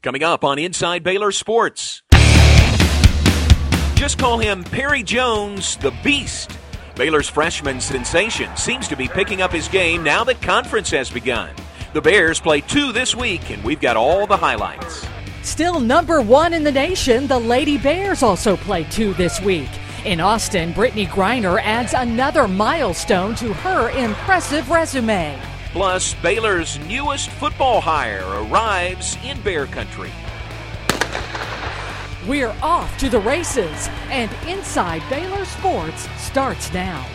Coming up on Inside Baylor Sports. Just call him Perry Jones, the Beast. Baylor's freshman sensation seems to be picking up his game now that conference has begun. The Bears play two this week, and we've got all the highlights. Still number one in the nation, the Lady Bears also play two this week. In Austin, Brittney Griner adds another milestone to her impressive resume. Plus, Baylor's newest football hire arrives in Bear Country. We're off to the races, and Inside Baylor Sports starts now.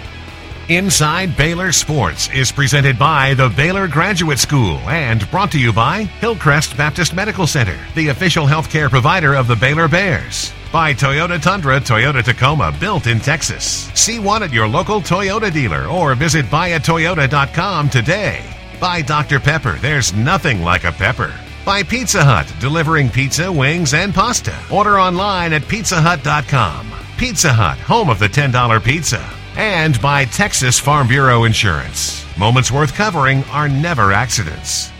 Inside Baylor Sports is presented by the Baylor Graduate School and brought to you by Hillcrest Baptist Medical Center, the official healthcare provider of the Baylor Bears. By Toyota Tundra, Toyota Tacoma, built in Texas. See one at your local Toyota dealer or visit buyatoyota.com today. By Dr. Pepper, there's nothing like a pepper. By Pizza Hut, delivering pizza, wings, and pasta. Order online at pizzahut.com. Pizza Hut, home of the $10 pizza. And by Texas Farm Bureau Insurance. Moments worth covering are never accidents.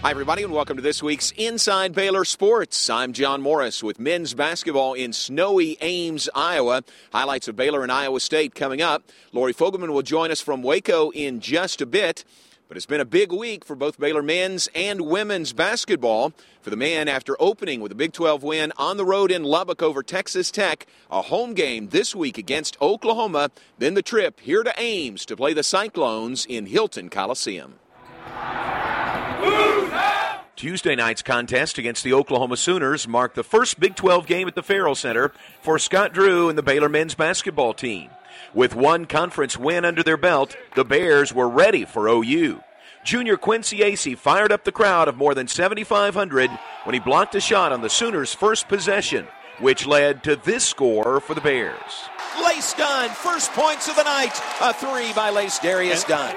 Hi, everybody, and welcome to this week's Inside Baylor Sports. I'm John Morris with men's basketball in snowy Ames, Iowa. Highlights of Baylor and Iowa State coming up. Lori Fogelman will join us from Waco in just a bit. But it's been a big week for both Baylor men's and women's basketball. For the men, after opening with a Big 12 win on the road in Lubbock over Texas Tech, a home game this week against Oklahoma, then the trip here to Ames to play the Cyclones in Hilton Coliseum. Tuesday night's contest against the Oklahoma Sooners marked the first Big 12 game at the Ferrell Center for Scott Drew and the Baylor men's basketball team. With one conference win under their belt, the Bears were ready for OU. Junior Quincy Acy fired up the crowd of more than 7,500 when he blocked a shot on the Sooners' first possession, which led to this score for the Bears. Lace Dunn, first points of the night. A three by LaceDarius Dunn.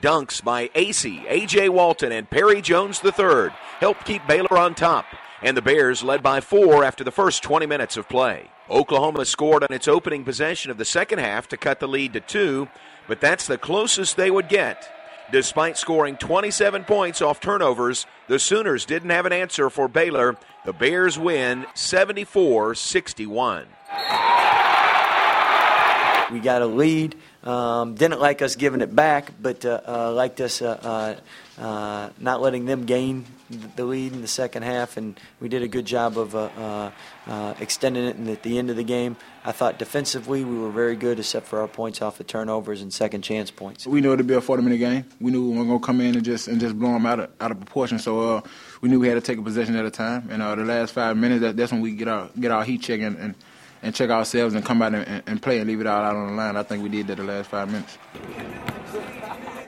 Dunks by Acy, A.J. Walton, and Perry Jones III helped keep Baylor on top, and the Bears led by four after the first 20 minutes of play. Oklahoma scored on its opening possession of the second half to cut the lead to two, but that's the closest they would get. Despite scoring 27 points off turnovers, the Sooners didn't have an answer for Baylor. The Bears win 74 61. We got a lead. Um, didn't like us giving it back, but uh, uh, liked us uh, uh, uh not letting them gain the lead in the second half, and we did a good job of uh, extending it. And at the end of the game, I thought defensively we were very good, except for our points off the turnovers and second chance points. We knew it'd be a 40-minute game. We knew we were going to come in and just and just blow them out of out of proportion. So we knew we had to take a possession at a time. And the last five minutes, that, that's when we get our get our heat check and, and and check ourselves and come out and, and play and leave it all out on the line. I think we did that the last five minutes.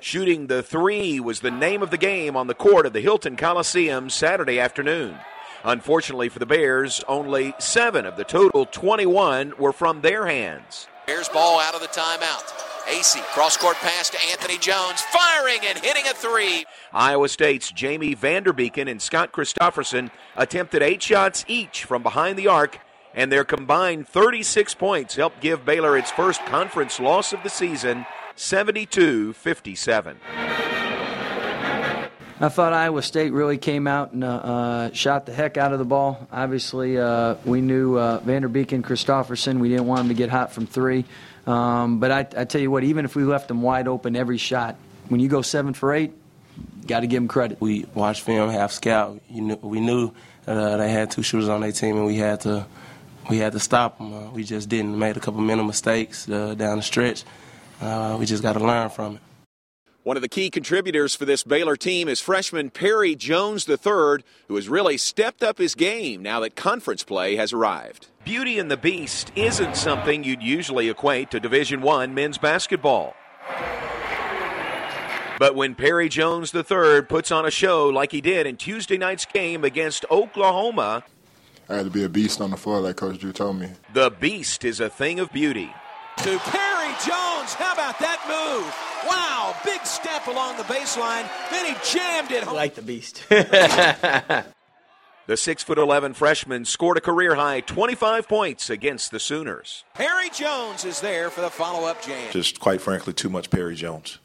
Shooting the three was the name of the game on the court of the Hilton Coliseum Saturday afternoon. Unfortunately for the Bears, only seven of the total 21 were from their hands. Bears ball out of the timeout. Acy cross court pass to Anthony Jones, firing and hitting a three. Iowa State's Jamie Vander Beken and Scott Christopherson attempted eight shots each from behind the arc and their combined 36 points helped give Baylor its first conference loss of the season, 72 57. I thought Iowa State really came out and uh, uh, shot the heck out of the ball. Obviously, uh, we knew uh, Vanderbeek and Christopherson. We didn't want them to get hot from three. Um, but I, I, tell you what, even if we left them wide open every shot, when you go seven for eight, got to give them credit. We watched film, half scout. You knew, we knew uh, they had two shooters on their team, and we had to we had to stop them. Uh, we just didn't. Made a couple of mental mistakes uh, down the stretch. Uh, we just got to learn from it. One of the key contributors for this Baylor team is freshman Perry Jones III, who has really stepped up his game now that conference play has arrived. Beauty and the Beast isn't something you'd usually equate to Division One men's basketball. But when Perry Jones III puts on a show like he did in Tuesday night's game against Oklahoma, I had to be a beast on the floor, like Coach Drew told me. The beast is a thing of beauty. To Perry Jones, how about that move? Wow, big step along the baseline. Then he jammed it. I like the beast. the six foot eleven freshman scored a career high 25 points against the Sooners. Perry Jones is there for the follow up jam. Just quite frankly, too much Perry Jones.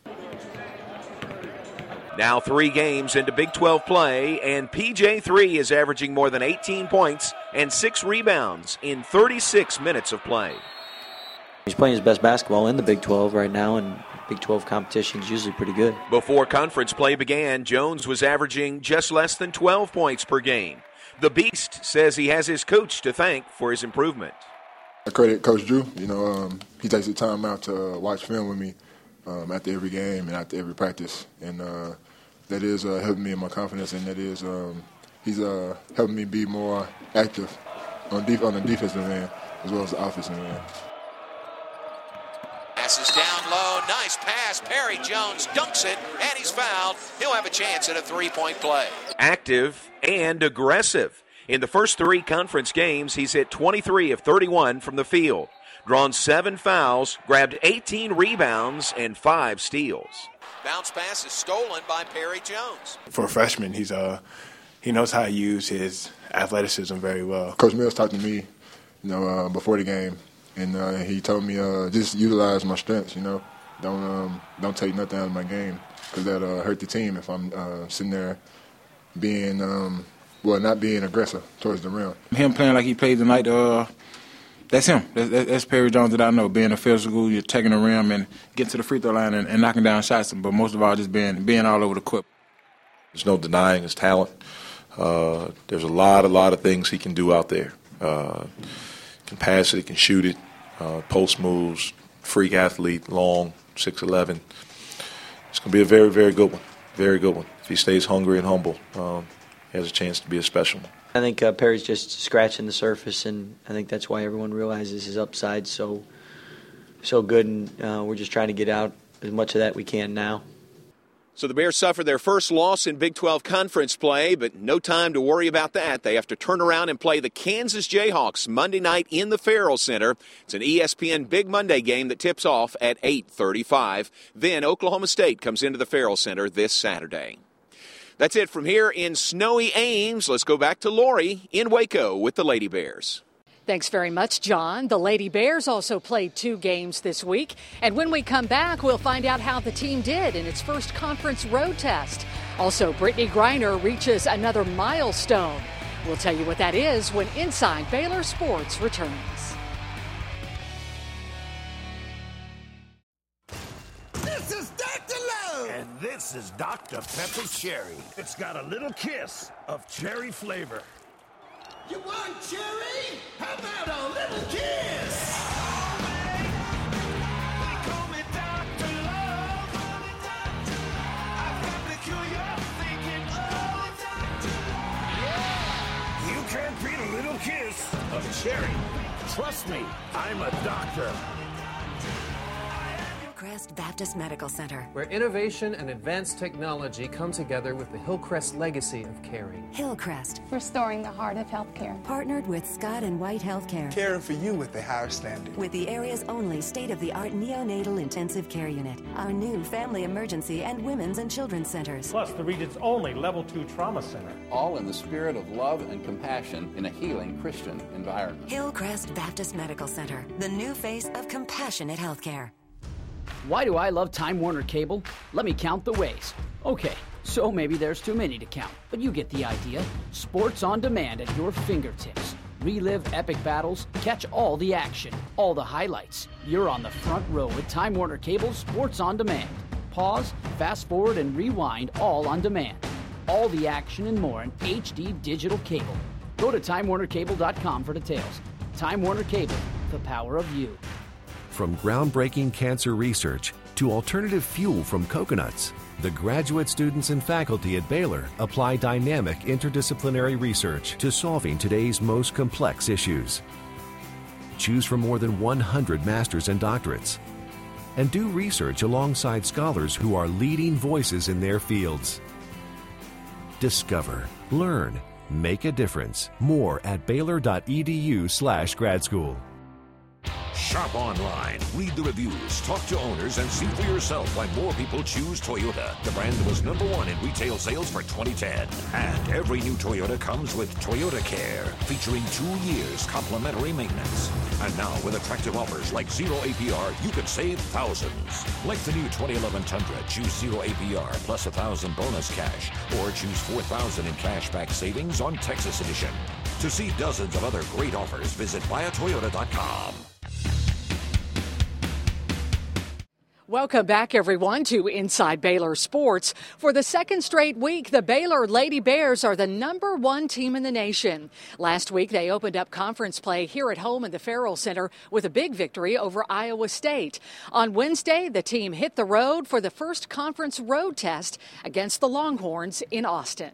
Now, three games into Big 12 play, and PJ3 is averaging more than 18 points and six rebounds in 36 minutes of play. He's playing his best basketball in the Big 12 right now, and Big 12 competition is usually pretty good. Before conference play began, Jones was averaging just less than 12 points per game. The Beast says he has his coach to thank for his improvement. I credit Coach Drew. You know, um, he takes the time out to uh, watch film with me um, after every game and after every practice, and uh, that is uh, helping me in my confidence, and that is um, he's uh, helping me be more active on, def- on the defensive end as well as the offensive end. Passes down low, nice pass. Perry Jones dunks it, and he's fouled. He'll have a chance at a three-point play. Active and aggressive. In the first three conference games, he's hit 23 of 31 from the field, drawn seven fouls, grabbed 18 rebounds, and five steals. Bounce pass is stolen by Perry Jones. For a freshman, he's uh he knows how to use his athleticism very well. Coach Mills talked to me, you know, uh, before the game, and uh, he told me uh, just utilize my strengths. You know, don't um, don't take nothing out of my game because that uh, hurt the team if I'm uh, sitting there being um, well, not being aggressive towards the rim. Him playing like he played tonight, uh, that's him. That's, that's Perry Jones that I know. Being a physical, you're taking the rim and getting to the free throw line and, and knocking down shots. But most of all, just being being all over the court. There's no denying his talent. Uh, there's a lot, a lot of things he can do out there. Uh, can pass it, he can shoot it, uh, post moves, freak athlete, long, 6'11". It's going to be a very, very good one. Very good one. If he stays hungry and humble, um, he has a chance to be a special one. I think uh, Perry's just scratching the surface, and I think that's why everyone realizes his upside so so good, and uh, we're just trying to get out as much of that we can now. So the Bears suffered their first loss in Big 12 conference play, but no time to worry about that. They have to turn around and play the Kansas Jayhawks Monday night in the Ferrell Center. It's an ESPN Big Monday game that tips off at 8:35. Then Oklahoma State comes into the Ferrell Center this Saturday. That's it from here in snowy Ames. Let's go back to Lori in Waco with the Lady Bears. Thanks very much, John. The Lady Bears also played two games this week. And when we come back, we'll find out how the team did in its first conference road test. Also, Brittney Griner reaches another milestone. We'll tell you what that is when Inside Baylor Sports returns. And this is Dr. Pepper Cherry. It's got a little kiss of cherry flavor. You want cherry? How about a little kiss? You can't beat a little kiss of cherry. Trust me, I'm a doctor. Hillcrest Baptist Medical Center. Where innovation and advanced technology come together with the Hillcrest legacy of caring. Hillcrest. Restoring the heart of healthcare. Partnered with Scott and White Healthcare. Caring for you with the higher standard. With the area's only state of the art neonatal intensive care unit. Our new family emergency and women's and children's centers. Plus the region's only level two trauma center. All in the spirit of love and compassion in a healing Christian environment. Hillcrest Baptist Medical Center. The new face of compassionate healthcare. Why do I love Time Warner Cable? Let me count the ways. Okay, so maybe there's too many to count, but you get the idea. Sports on demand at your fingertips. Relive epic battles, catch all the action, all the highlights. You're on the front row with Time Warner Cable Sports on Demand. Pause, fast forward, and rewind all on demand. All the action and more in HD digital cable. Go to TimeWarnerCable.com for details. Time Warner Cable, the power of you. From groundbreaking cancer research to alternative fuel from coconuts, the graduate students and faculty at Baylor apply dynamic interdisciplinary research to solving today's most complex issues. Choose from more than 100 masters and doctorates. And do research alongside scholars who are leading voices in their fields. Discover, learn, make a difference. More at baylor.edu/slash grad school. Shop online, read the reviews, talk to owners, and see for yourself why more people choose Toyota, the brand was number one in retail sales for 2010. And every new Toyota comes with Toyota Care, featuring two years complimentary maintenance. And now, with attractive offers like zero APR, you could save thousands. Like the new 2011 Tundra, choose zero APR plus a thousand bonus cash, or choose 4000 in cashback savings on Texas Edition. To see dozens of other great offers, visit buyatoyota.com. Welcome back, everyone, to Inside Baylor Sports. For the second straight week, the Baylor Lady Bears are the number one team in the nation. Last week, they opened up conference play here at home in the Ferrell Center with a big victory over Iowa State. On Wednesday, the team hit the road for the first conference road test against the Longhorns in Austin.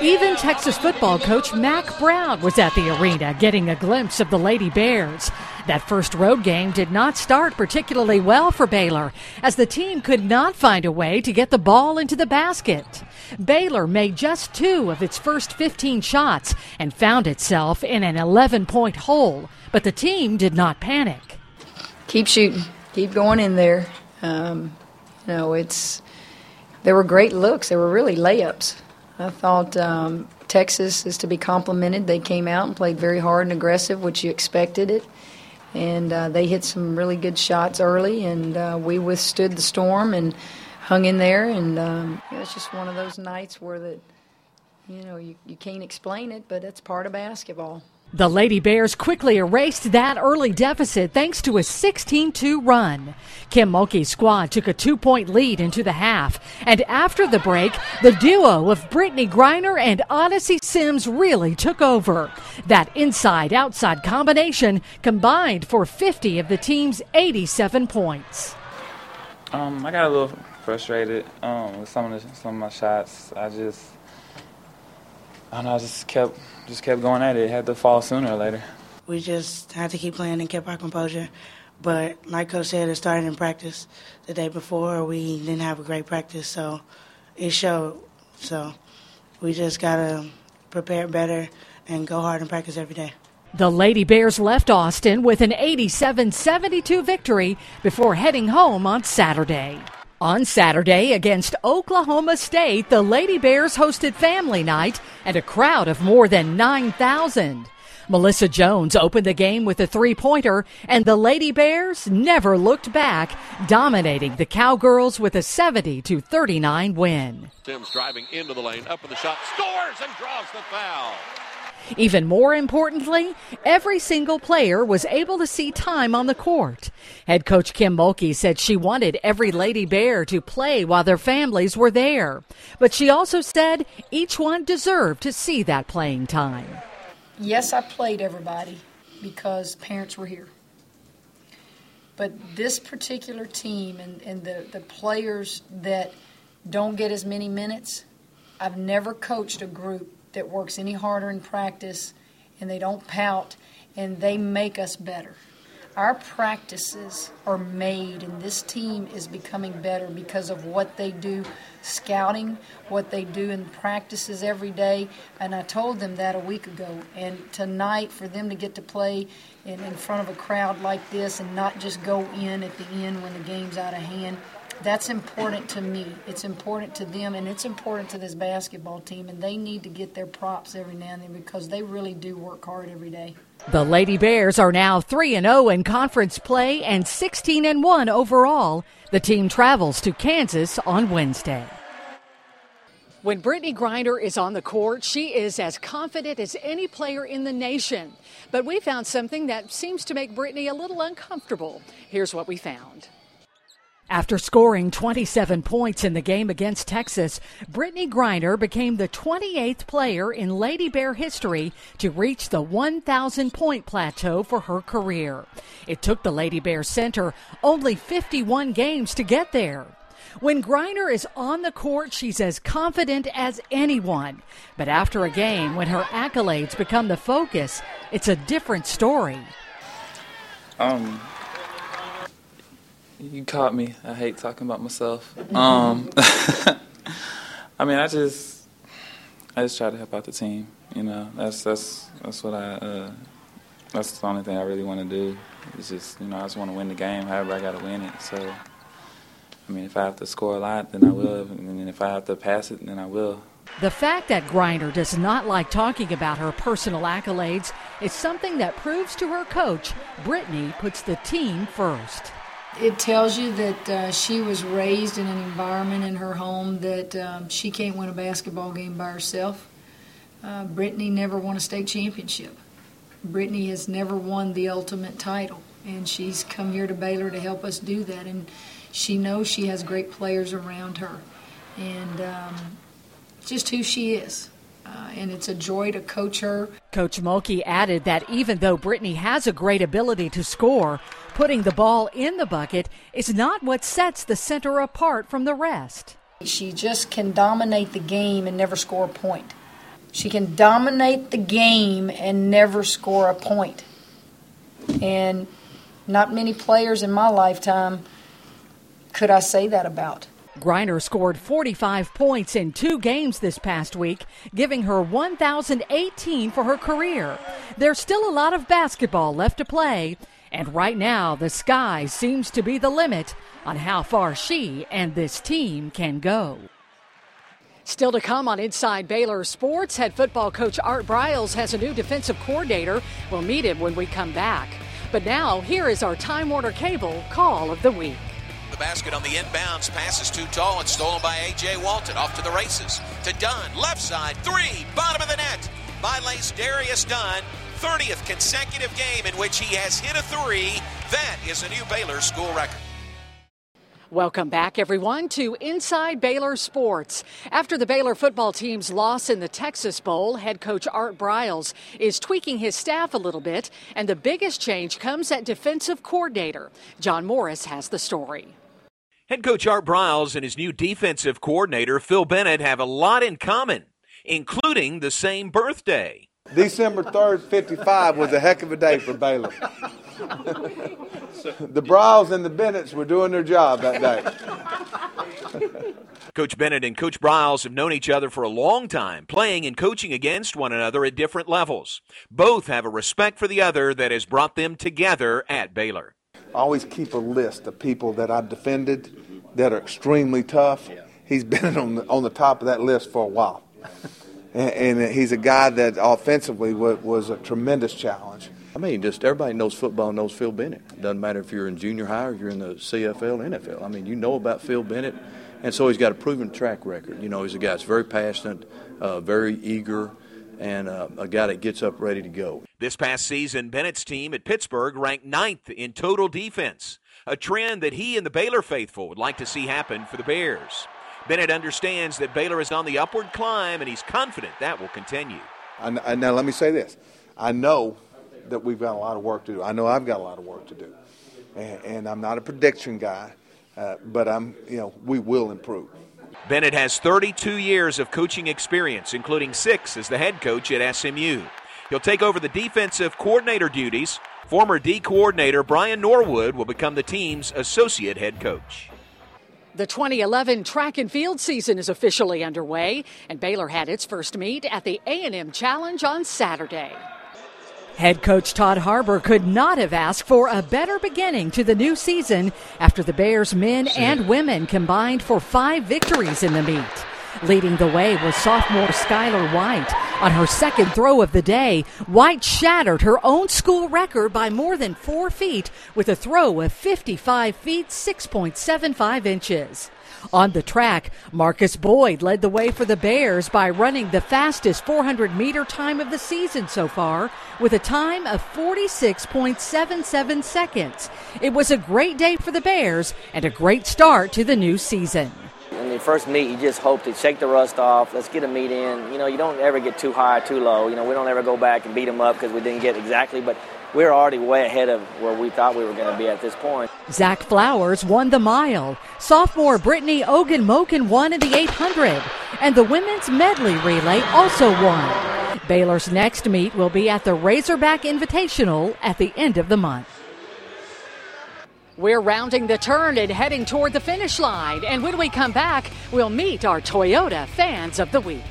Even Texas football coach Mack Brown was at the arena getting a glimpse of the Lady Bears. That first road game did not start particularly well for Baylor, as the team could not find a way to get the ball into the basket. Baylor made just two of its first 15 shots and found itself in an 11 point hole, but the team did not panic. Keep shooting, keep going in there. Um, you know, it's there were great looks. There were really layups. I thought um, Texas is to be complimented. They came out and played very hard and aggressive, which you expected it. And uh, they hit some really good shots early, and uh, we withstood the storm and hung in there. And um, know, it's just one of those nights where that, you know, you, you can't explain it, but it's part of basketball. The Lady Bears quickly erased that early deficit thanks to a 16 2 run. Kim Mulkey's squad took a two point lead into the half, and after the break, the duo of Brittney Griner and Odyssey Sims really took over. That inside outside combination combined for 50 of the team's 87 points. Um, I got a little frustrated um, with some of the, some of my shots. I just I know. I just kept just kept going at it. It had to fall sooner or later. We just had to keep playing and kept our composure. But like Coach said, it started in practice the day before. We didn't have a great practice, so it showed. So we just gotta prepare better and go hard in practice every day. The Lady Bears left Austin with an 87 72 victory before heading home on Saturday. On Saturday against Oklahoma State, the Lady Bears hosted family night and a crowd of more than 9,000. Melissa Jones opened the game with a three pointer, and the Lady Bears never looked back, dominating the Cowgirls with a 70 to 39 win. Sims driving into the lane, up in the shot, scores and draws the foul. Even more importantly, every single player was able to see time on the court. Head coach Kim Mulkey said she wanted every Lady Bear to play while their families were there. But she also said each one deserved to see that playing time. Yes, I played everybody because parents were here. But this particular team and, and the, the players that don't get as many minutes, I've never coached a group that works any harder in practice and they don't pout and they make us better. Our practices are made, and this team is becoming better because of what they do scouting, what they do in practices every day. And I told them that a week ago. And tonight, for them to get to play in, in front of a crowd like this and not just go in at the end when the game's out of hand, that's important to me. It's important to them, and it's important to this basketball team. And they need to get their props every now and then because they really do work hard every day. The Lady Bears are now 3 and 0 in conference play and 16 and 1 overall. The team travels to Kansas on Wednesday. When Brittney Griner is on the court, she is as confident as any player in the nation. But we found something that seems to make Brittney a little uncomfortable. Here's what we found. After scoring 27 points in the game against Texas, Brittney Griner became the 28th player in Lady Bear history to reach the 1,000 point plateau for her career. It took the Lady Bear center only 51 games to get there. When Griner is on the court, she's as confident as anyone. But after a game, when her accolades become the focus, it's a different story. Um, you caught me. I hate talking about myself. Um, I mean, I just, I just try to help out the team. You know, that's that's that's what I. Uh, that's the only thing I really want to do. it's just you know I just want to win the game. However, I got to win it. So, I mean, if I have to score a lot, then I will, and if I have to pass it, then I will. The fact that Griner does not like talking about her personal accolades is something that proves to her coach, Brittney puts the team first. It tells you that uh, she was raised in an environment in her home that um, she can't win a basketball game by herself. Uh, Brittney never won a state championship. Brittney has never won the ultimate title, and she's come here to Baylor to help us do that. And she knows she has great players around her, and um, just who she is. Uh, and it's a joy to coach her. Coach Mulkey added that even though Brittney has a great ability to score, putting the ball in the bucket is not what sets the center apart from the rest. She just can dominate the game and never score a point. She can dominate the game and never score a point. And not many players in my lifetime could I say that about. Griner scored 45 points in two games this past week, giving her 1,018 for her career. There's still a lot of basketball left to play, and right now the sky seems to be the limit on how far she and this team can go. Still to come on Inside Baylor Sports, head football coach Art Briles has a new defensive coordinator. We'll meet him when we come back. But now, here is our Time Warner Cable Call of the Week. The basket on the inbounds passes too tall and stolen by A.J. Walton. Off to the races. To Dunn. Left side. Three. Bottom of the net. LaceDarius Dunn. 30th consecutive game in which he has hit a three. That is a new Baylor school record. Welcome back, everyone, to Inside Baylor Sports. After the Baylor football team's loss in the Texas Bowl, head coach Art Briles is tweaking his staff a little bit, and the biggest change comes at defensive coordinator. John Morris has the story. Head coach Art Briles and his new defensive coordinator, Phil Bennett, have a lot in common, including the same birthday. December 3rd, 55 was a heck of a day for Baylor. the Briles and the Bennetts were doing their job that day. Coach Bennett and Coach Briles have known each other for a long time, playing and coaching against one another at different levels. Both have a respect for the other that has brought them together at Baylor. I always keep a list of people that I've defended that are extremely tough. He's been on the, on the top of that list for a while. And, and he's a guy that offensively was, was a tremendous challenge. I mean, just everybody knows football knows Phil Bennett. Doesn't matter if you're in junior high or you're in the CFL, NFL. I mean, you know about Phil Bennett, and so he's got a proven track record. You know, he's a guy that's very passionate, uh, very eager, and uh, a guy that gets up ready to go. This past season, Bennett's team at Pittsburgh ranked ninth in total defense, a trend that he and the Baylor faithful would like to see happen for the Bears. Bennett understands that Baylor is on the upward climb, and he's confident that will continue. And now, let me say this: I know that we've got a lot of work to do. I know I've got a lot of work to do, and, and I'm not a prediction guy, uh, but I'm, you know, we will improve. Bennett has 32 years of coaching experience, including six as the head coach at SMU. He'll take over the defensive coordinator duties. Former D coordinator Brian Norwood will become the team's associate head coach. The 2011 track and field season is officially underway, and Baylor had its first meet at the A&M Challenge on Saturday. Head coach Todd Harbour could not have asked for a better beginning to the new season after the Bears men and women combined for five victories in the meet. Leading the way was sophomore Skylar White. On her second throw of the day, White shattered her own school record by more than four feet with a throw of 55 feet 6.75 inches. On the track, Marcus Boyd led the way for the Bears by running the fastest 400 meter time of the season so far with a time of 46.77 seconds. It was a great day for the Bears and a great start to the new season. In the first meet, you just hope to shake the rust off. Let's get a meet in. You know, you don't ever get too high, too low. You know, we don't ever go back and beat them up because we didn't get exactly, but we're already way ahead of where we thought we were going to be at this point. Zach Flowers won the mile. Sophomore Brittany Ogunmokun won in the 800. And the women's medley relay also won. Baylor's next meet will be at the Razorback Invitational at the end of the month. We're rounding the turn and heading toward the finish line. And when we come back, we'll meet our Toyota fans of the week.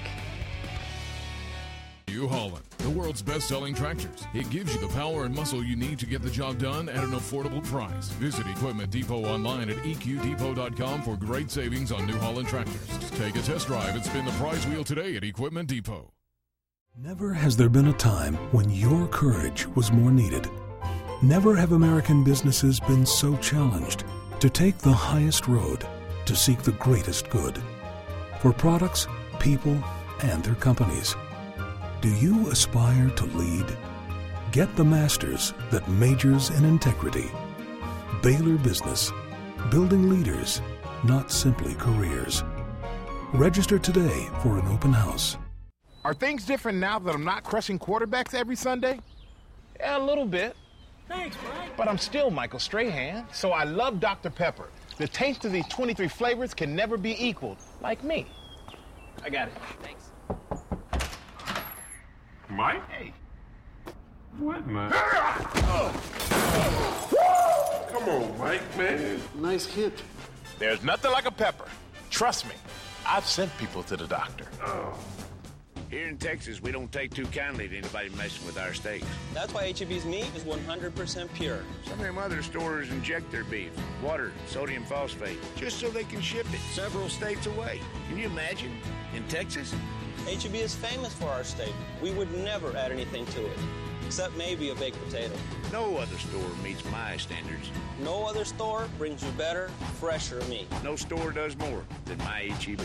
New Holland, the world's best selling tractors. It gives you the power and muscle you need to get the job done at an affordable price. Visit Equipment Depot online at eqdepot.com for great savings on New Holland tractors. Take a test drive and spin the prize wheel today at Equipment Depot. Never has there been a time when your courage was more needed. Never have American businesses been so challenged to take the highest road to seek the greatest good for products, people, and their companies. Do you aspire to lead? Get the masters that majors in integrity. Baylor Business, building leaders, not simply careers. Register today for an open house. Are things different now that I'm not crushing quarterbacks every Sunday? Yeah, a little bit. Thanks, Mike. But I'm still Michael Strahan, so I love Dr. Pepper. The taste of these 23 flavors can never be equaled, like me. I got it. Thanks. Mike? Hey. What, man? Come on, Mike, man. Nice hit. There's nothing like a pepper. Trust me. I've sent people to the doctor. Oh. Here in Texas, we don't take too kindly to anybody messing with our steaks. That's why HEB's meat is 100% pure. Some of them other stores inject their beef, water, sodium phosphate, just so they can ship it several states away. Can you imagine? In Texas? HEB is famous for our steak. We would never add anything to it, except maybe a baked potato. No other store meets my standards. No other store brings you better, fresher meat. No store does more than my HEB.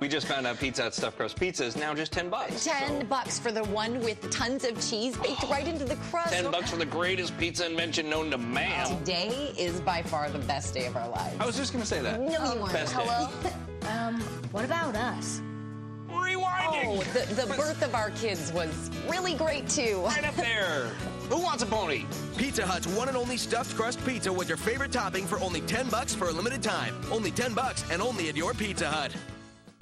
We just found out Pizza Hut stuffed crust pizza is now just 10 bucks. 10 bucks for the one with tons of cheese baked oh. right into the crust. 10 bucks for the greatest pizza invention known to man. Today is by far the best day of our lives. I was just going to say that. No, you weren't. Best day. Hello? um, what about us? Rewinding. Oh, the, the birth of our kids was really great too. Right up there. Who wants a pony? Pizza Hut's one and only stuffed crust pizza with your favorite topping for only 10 bucks for a limited time. Only 10 bucks and only at your Pizza Hut.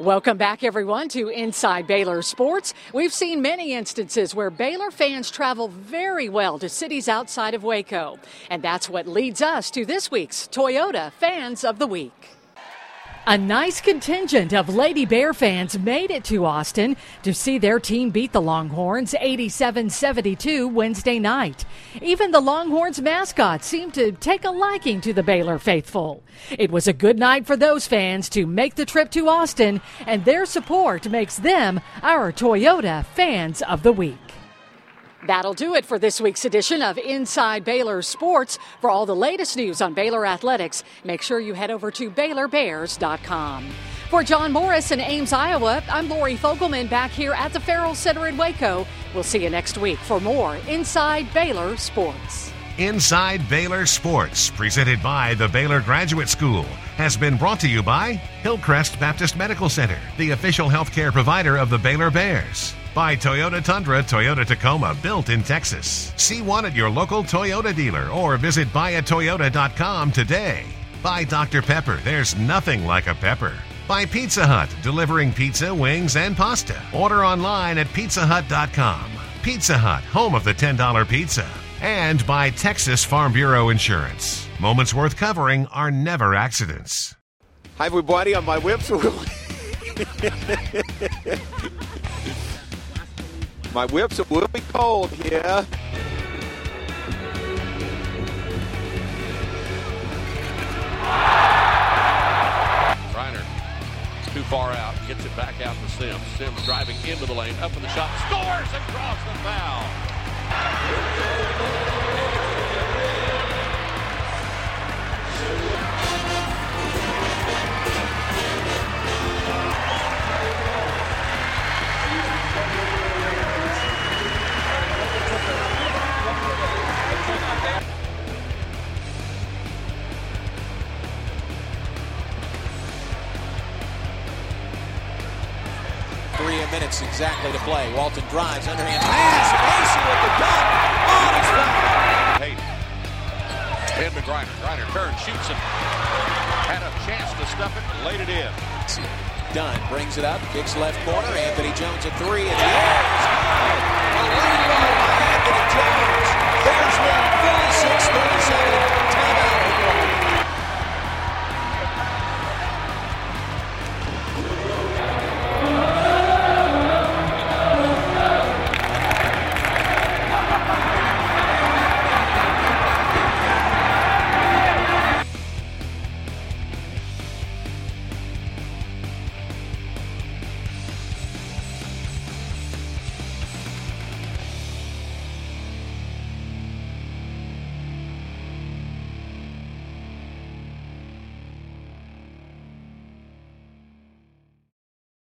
Welcome back, everyone, to Inside Baylor Sports. We've seen many instances where Baylor fans travel very well to cities outside of Waco. And that's what leads us to this week's Toyota Fans of the Week. A nice contingent of Lady Bear fans made it to Austin to see their team beat the Longhorns 87 72 Wednesday night. Even the Longhorns mascot seemed to take a liking to the Baylor faithful. It was a good night for those fans to make the trip to Austin, and their support makes them our Toyota Fans of the Week. That'll do it for this week's edition of Inside Baylor Sports. For all the latest news on Baylor athletics, make sure you head over to BaylorBears.com. For John Morris in Ames, Iowa, I'm Lori Fogelman back here at the Ferrell Center in Waco. We'll see you next week for more Inside Baylor Sports. Inside Baylor Sports, presented by the Baylor Graduate School, has been brought to you by Hillcrest Baptist Medical Center, the official healthcare provider of the Baylor Bears. By Toyota Tundra, Toyota Tacoma, built in Texas. See one at your local Toyota dealer or visit buyatoyota.com today. By Dr. Pepper, there's nothing like a pepper. By Pizza Hut, delivering pizza, wings, and pasta. Order online at pizzahut.com. Pizza Hut, home of the $10 pizza. And by Texas Farm Bureau Insurance. Moments worth covering are never accidents. Hi, everybody. On my whips will. my whips will be cold here. Griner too far out, gets it back out to Sims. Sims driving into the lane, up in the shot, scores and draws the foul. Minutes exactly to play. Walton drives, underhand pass. Macy with the dunk. On his foul. Hayden. Into Griner. Griner turns, shoots it. Had a chance to stuff it, laid it in. Dunn brings it up, kicks left corner. Anthony Jones a three, and the air is good. A lead by Anthony Jones. Bears win 46 37.